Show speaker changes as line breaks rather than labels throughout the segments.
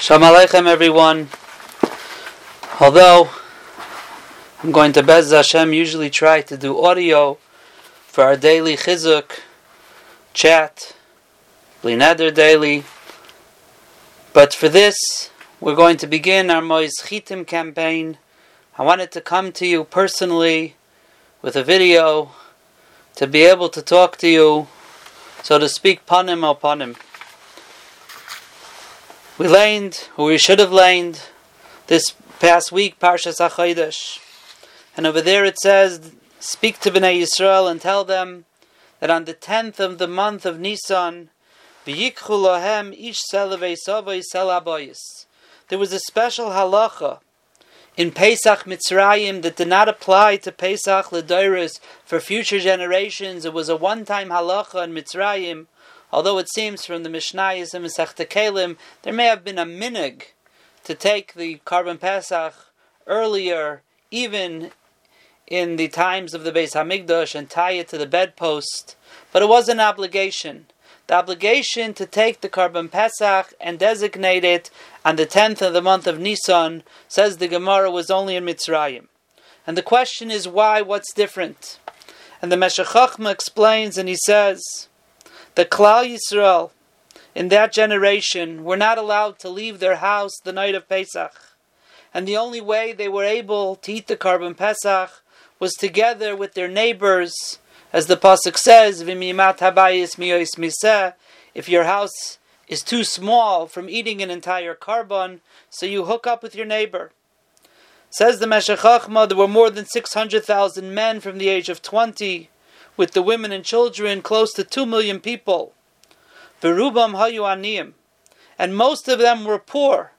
Shalom Aleichem, everyone. Although I'm going to Bez Hashem usually try to do audio for our daily chizuk chat, Blineder daily, but for this we're going to begin our Moiz Chitim campaign. I wanted to come to you personally with a video to be able to talk to you, so to speak, panim al panim. We learned, or we should have learned, this past week, Parshas HaChodesh. And over there it says, Speak to Bnei Yisrael and tell them that on the 10th of the month of Nisan, There was a special halacha in Pesach Mitzrayim that did not apply to Pesach Ledoris for future generations. It was a one-time halacha in Mitzrayim Although it seems from the Mishnayos and Masechta Kalim, there may have been a minig to take the Korban Pesach earlier, even in the times of the Beis Hamikdash, and tie it to the bedpost. But it was an obligation. The obligation to take the Korban Pesach and designate it on the 10th of the month of Nisan, says the Gemara, was only in Mitzrayim. And the question is why, what's different? And the Meshech explains and he says, the Klal Yisrael in that generation were not allowed to leave their house the night of Pesach. And the only way they were able to eat the korban Pesach was together with their neighbors, as the Pasuk says, V'mimat habayis miyois miseh, if your house is too small from eating an entire korban, so you hook up with your neighbor. Says the Meshech there were more than 600,000 men from the age of 20 with the women and children, close to two million people. Berubam hayu aniyim, and most of them were poor.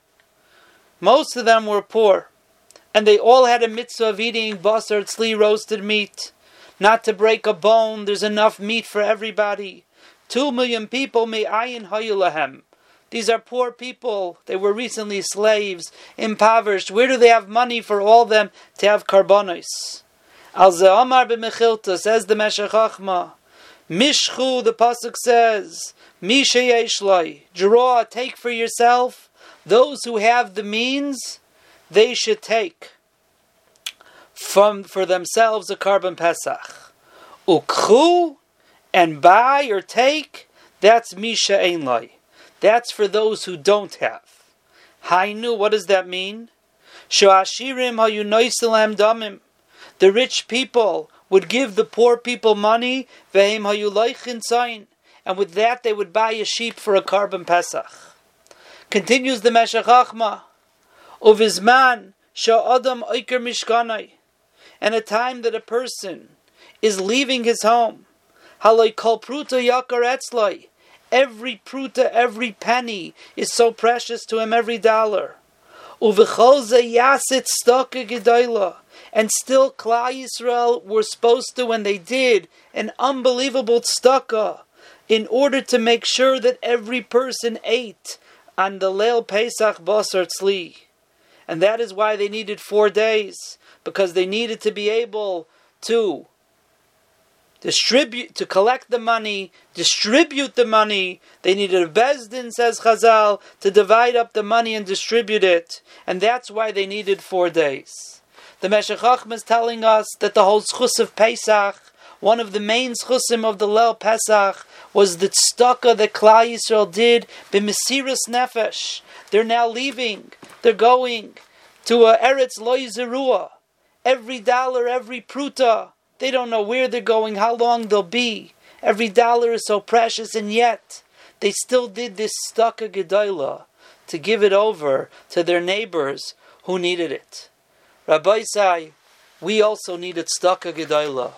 Most of them were poor, and they all had a mitzvah of eating basar tzli roasted meat, not to break a bone. There's enough meat for everybody. Two million people may ayin hayulahem. These are poor people. They were recently slaves, impoverished. Where do they have money for all them to have karbonos? Al Ze'amar b'mechilta, says the Meshech Chochma. Mishchu, the Pasuk says, Misha Yeshlai, draw, take for yourself. Those who have the means, they should take from for themselves a korban pesach. Ukchu, and buy or take, that's Misha Einlai. That's for those who don't have. Hainu, what does that mean? Shoashirim hayunoisalam damim the rich people would give the poor people money, and with that they would buy a sheep for a korban pesach. Continues the Meshech Chochma, Uvizman sha'adam oiker mishkanai, and a time that a person is leaving his home, haloi kol pruta yakar etzloi, every pruta, every penny is so precious to him, every dollar. Uvechol yasit stoka gedayla, and still Klal Yisrael were supposed to, when they did, an unbelievable tzedakah in order to make sure that every person ate on the Leil Pesach Basar Tzli. And that is why they needed four days, because they needed to be able to distribute, to collect the money, distribute the money. They needed a Beis Din, says Chazal, to divide up the money and distribute it. And that's why they needed four days. The Meshech is telling us that the whole schus of Pesach, one of the main schusim of the Leil Pesach, was the tzedakah that Klal Yisrael did b'mesiras nefesh. They're now leaving. They're going to a Eretz Loy Zerua. Every dollar, every pruta. They don't know where they're going, how long they'll be. Every dollar is so precious, and yet they still did this tzedakah gedola to give it over to their neighbors who needed it. Rabbosai, we also needed tzedakah gedola.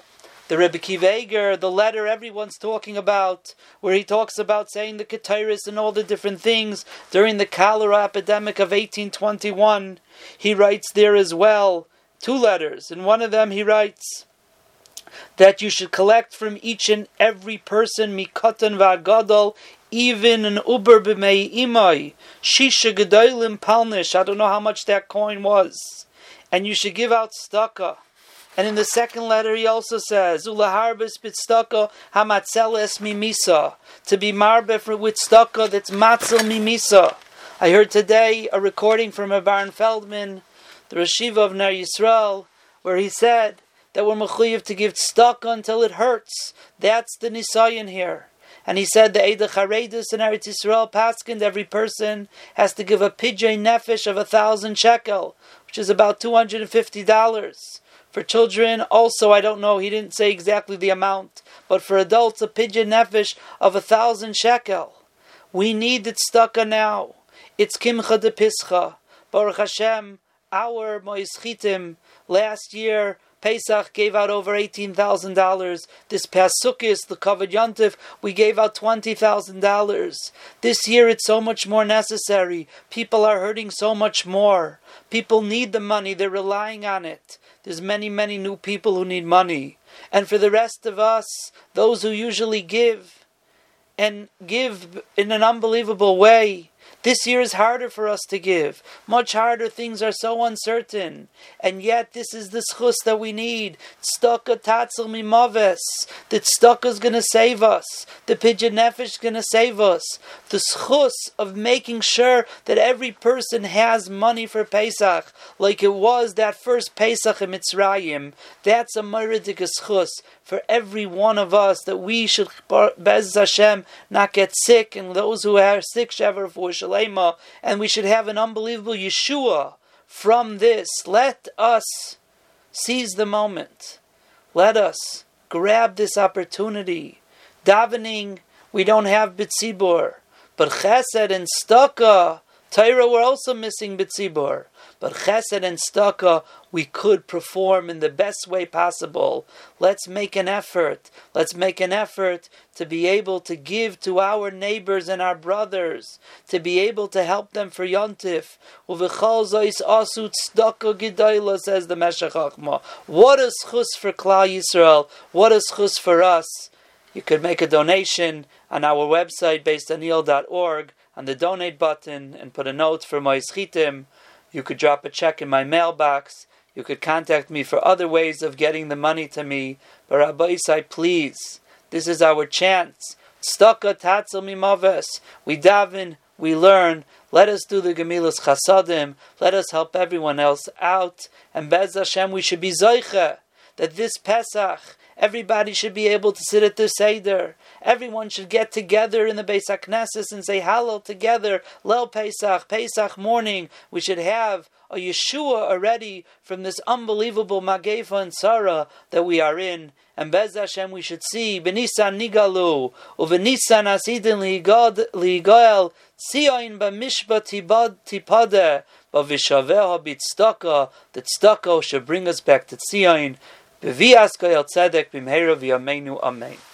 The Reb Akiva Eiger, the letter everyone's talking about, where he talks about saying the Ketairis and all the different things during the cholera epidemic of 1821, he writes there as well two letters. In one of them, he writes that you should collect from each and every person mikatan v'agadol, even an uber b'mei imai, shisha gedolim palnish. I don't know how much that coin was and you should give out staka. And in the second letter, he also says, "Ulaharbis bitstaka hamatzeles mimisa," to be marbe with staka that's matzel mimisa. I heard today a recording from Aharon Feldman, the Rosh Yeshiva of Ner Yisrael, where he said that we're mechuyev to give stock until it hurts. That's the nisayon here. And he said the Eidah Charedus in Eretz Yisrael paskind every person has to give a pidyon nefesh of a thousand shekel, which is about two hundred and fifty dollars. For children, also, I don't know, he didn't say exactly the amount, but for adults, a pidyon nefesh of a thousand shekel. We need it stucka now. It's Kimcha de Pischa. Baruch Hashem, our Moischitim, last year, Pesach gave out over $18,000. This past Sukkot, the covered Yontif, we gave out $20,000. This year it's so much more necessary. People are hurting so much more. People need the money, they're relying on it. There's many, many new people who need money. And for the rest of us, those who usually give, and give in an unbelievable way, this year is harder for us to give. Much harder. Things are so uncertain. And yet, this is the schus that we need. Tztaka tatzel mimaves. The tztaka is going to save us. The pidyon nefesh is going to save us. The schus of making sure that every person has money for Pesach, like it was that first Pesach in Mitzrayim. That's a meridic schus for every one of us that we should, Bez Hashem, not get sick, and those who are sick, Shever for Shalema, and we should have an unbelievable Yeshua from this. Let us seize the moment. Let us grab this opportunity. Davening, we don't have Bitzibur, but Chesed and Staka, Torah, we're also missing Bitzibur. But chesed and staka we could perform in the best way possible. Let's make an effort. Let's make an effort to be able to give to our neighbors and our brothers, to be able to help them for Yontif. says the Meshech. What is chus for Klal Yisrael? What is chus for us? You could make a donation on our website, basedonil.org, on the donate button, and put a note for my schitim. You could drop a check in my mailbox. You could contact me for other ways of getting the money to me. But Rabbosai, please, this is our chance. Staka tatzel mimaves. We daven, we learn. Let us do the Gemilas Chasadim. Let us help everyone else out. And Bez Hashem, we should be Zoiche that this Pesach, everybody should be able to sit at the Seder. Everyone should get together in the Beis HaKnesses and say Hallel together. Lel Pesach, Pesach morning. We should have a Yeshua already from this unbelievable Magefa and that we are in. And Bez Hashem we should see Benisan Nigalu, Uvenisan Asidin Ligoel, Sioin Bamishba Tibad Tipade, Bavishaveha Bitstaka, that Staka should bring us back to Sion. Bevias Koyel Tzedek Bimhera V'Yameinu Amen.